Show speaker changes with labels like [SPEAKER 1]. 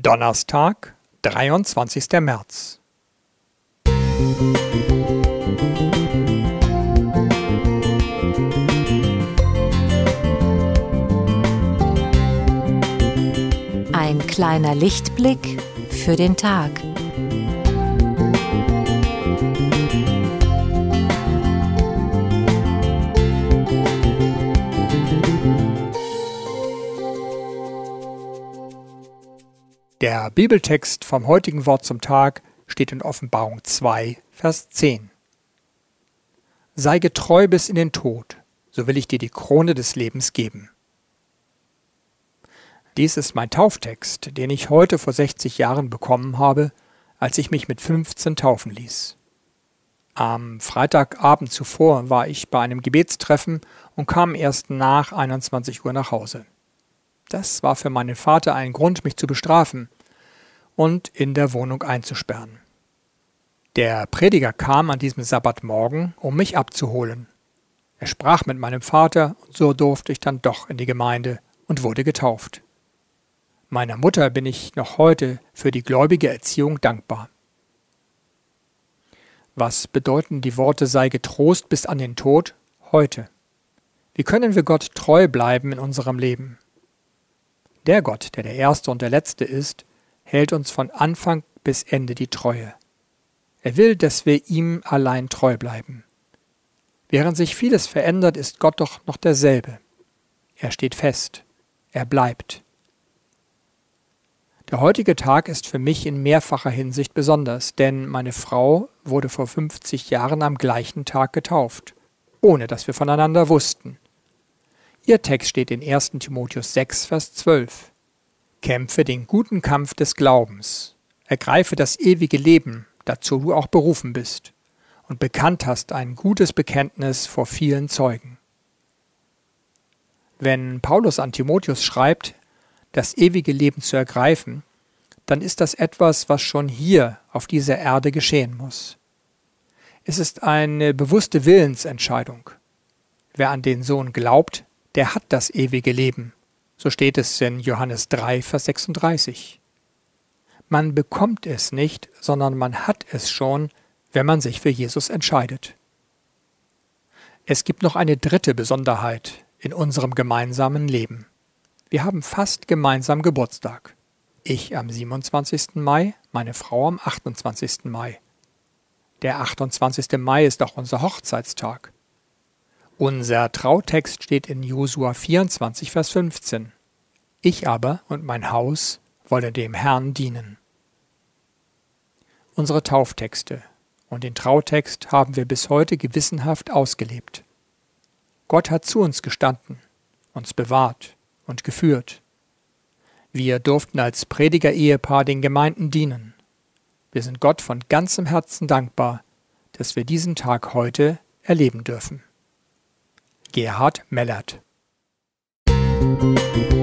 [SPEAKER 1] Donnerstag, 23. März.
[SPEAKER 2] Ein kleiner Lichtblick für den Tag.
[SPEAKER 1] Der Bibeltext vom heutigen Wort zum Tag steht in Offenbarung 2, Vers 10. Sei getreu bis in den Tod, so will ich dir die Krone des Lebens geben. Dies ist mein Tauftext, den ich heute vor 60 Jahren bekommen habe, als ich mich mit 15 taufen ließ. Am Freitagabend zuvor war ich bei einem Gebetstreffen und kam erst nach 21 Uhr nach Hause. Das war für meinen Vater ein Grund, mich zu bestrafen und in der Wohnung einzusperren. Der Prediger kam an diesem Sabbatmorgen, um mich abzuholen. Er sprach mit meinem Vater, und so durfte ich dann doch in die Gemeinde und wurde getauft. Meiner Mutter bin ich noch heute für die gläubige Erziehung dankbar. Was bedeuten die Worte sei getrost bis an den Tod heute? Wie können wir Gott treu bleiben in unserem Leben? Der Gott, der der Erste und der Letzte ist, hält uns von Anfang bis Ende die Treue. Er will, dass wir ihm allein treu bleiben. Während sich vieles verändert, ist Gott doch noch derselbe. Er steht fest. Er bleibt. Der heutige Tag ist für mich in mehrfacher Hinsicht besonders, denn meine Frau wurde vor 50 Jahren am gleichen Tag getauft, ohne dass wir voneinander wussten. Ihr Text steht in 1. Timotheus 6, Vers 12. Kämpfe den guten Kampf des Glaubens, ergreife das ewige Leben, dazu du auch berufen bist, und bekannt hast ein gutes Bekenntnis vor vielen Zeugen. Wenn Paulus an Timotheus schreibt, das ewige Leben zu ergreifen, dann ist das etwas, was schon hier auf dieser Erde geschehen muss. Es ist eine bewusste Willensentscheidung. Wer an den Sohn glaubt, der hat das ewige Leben. So steht es in Johannes 3, Vers 36. Man bekommt es nicht, sondern man hat es schon, wenn man sich für Jesus entscheidet. Es gibt noch eine dritte Besonderheit in unserem gemeinsamen Leben. Wir haben fast gemeinsam Geburtstag. Ich am 27. Mai, meine Frau am 28. Mai. Der 28. Mai ist auch unser Hochzeitstag. Unser Trautext steht in Josua 24, Vers 15. Ich aber und mein Haus wollen dem Herrn dienen. Unsere Tauftexte und den Trautext haben wir bis heute gewissenhaft ausgelebt. Gott hat zu uns gestanden, uns bewahrt und geführt. Wir durften als Prediger-Ehepaar den Gemeinden dienen. Wir sind Gott von ganzem Herzen dankbar, dass wir diesen Tag heute erleben dürfen. Gerhard Mellert. Musik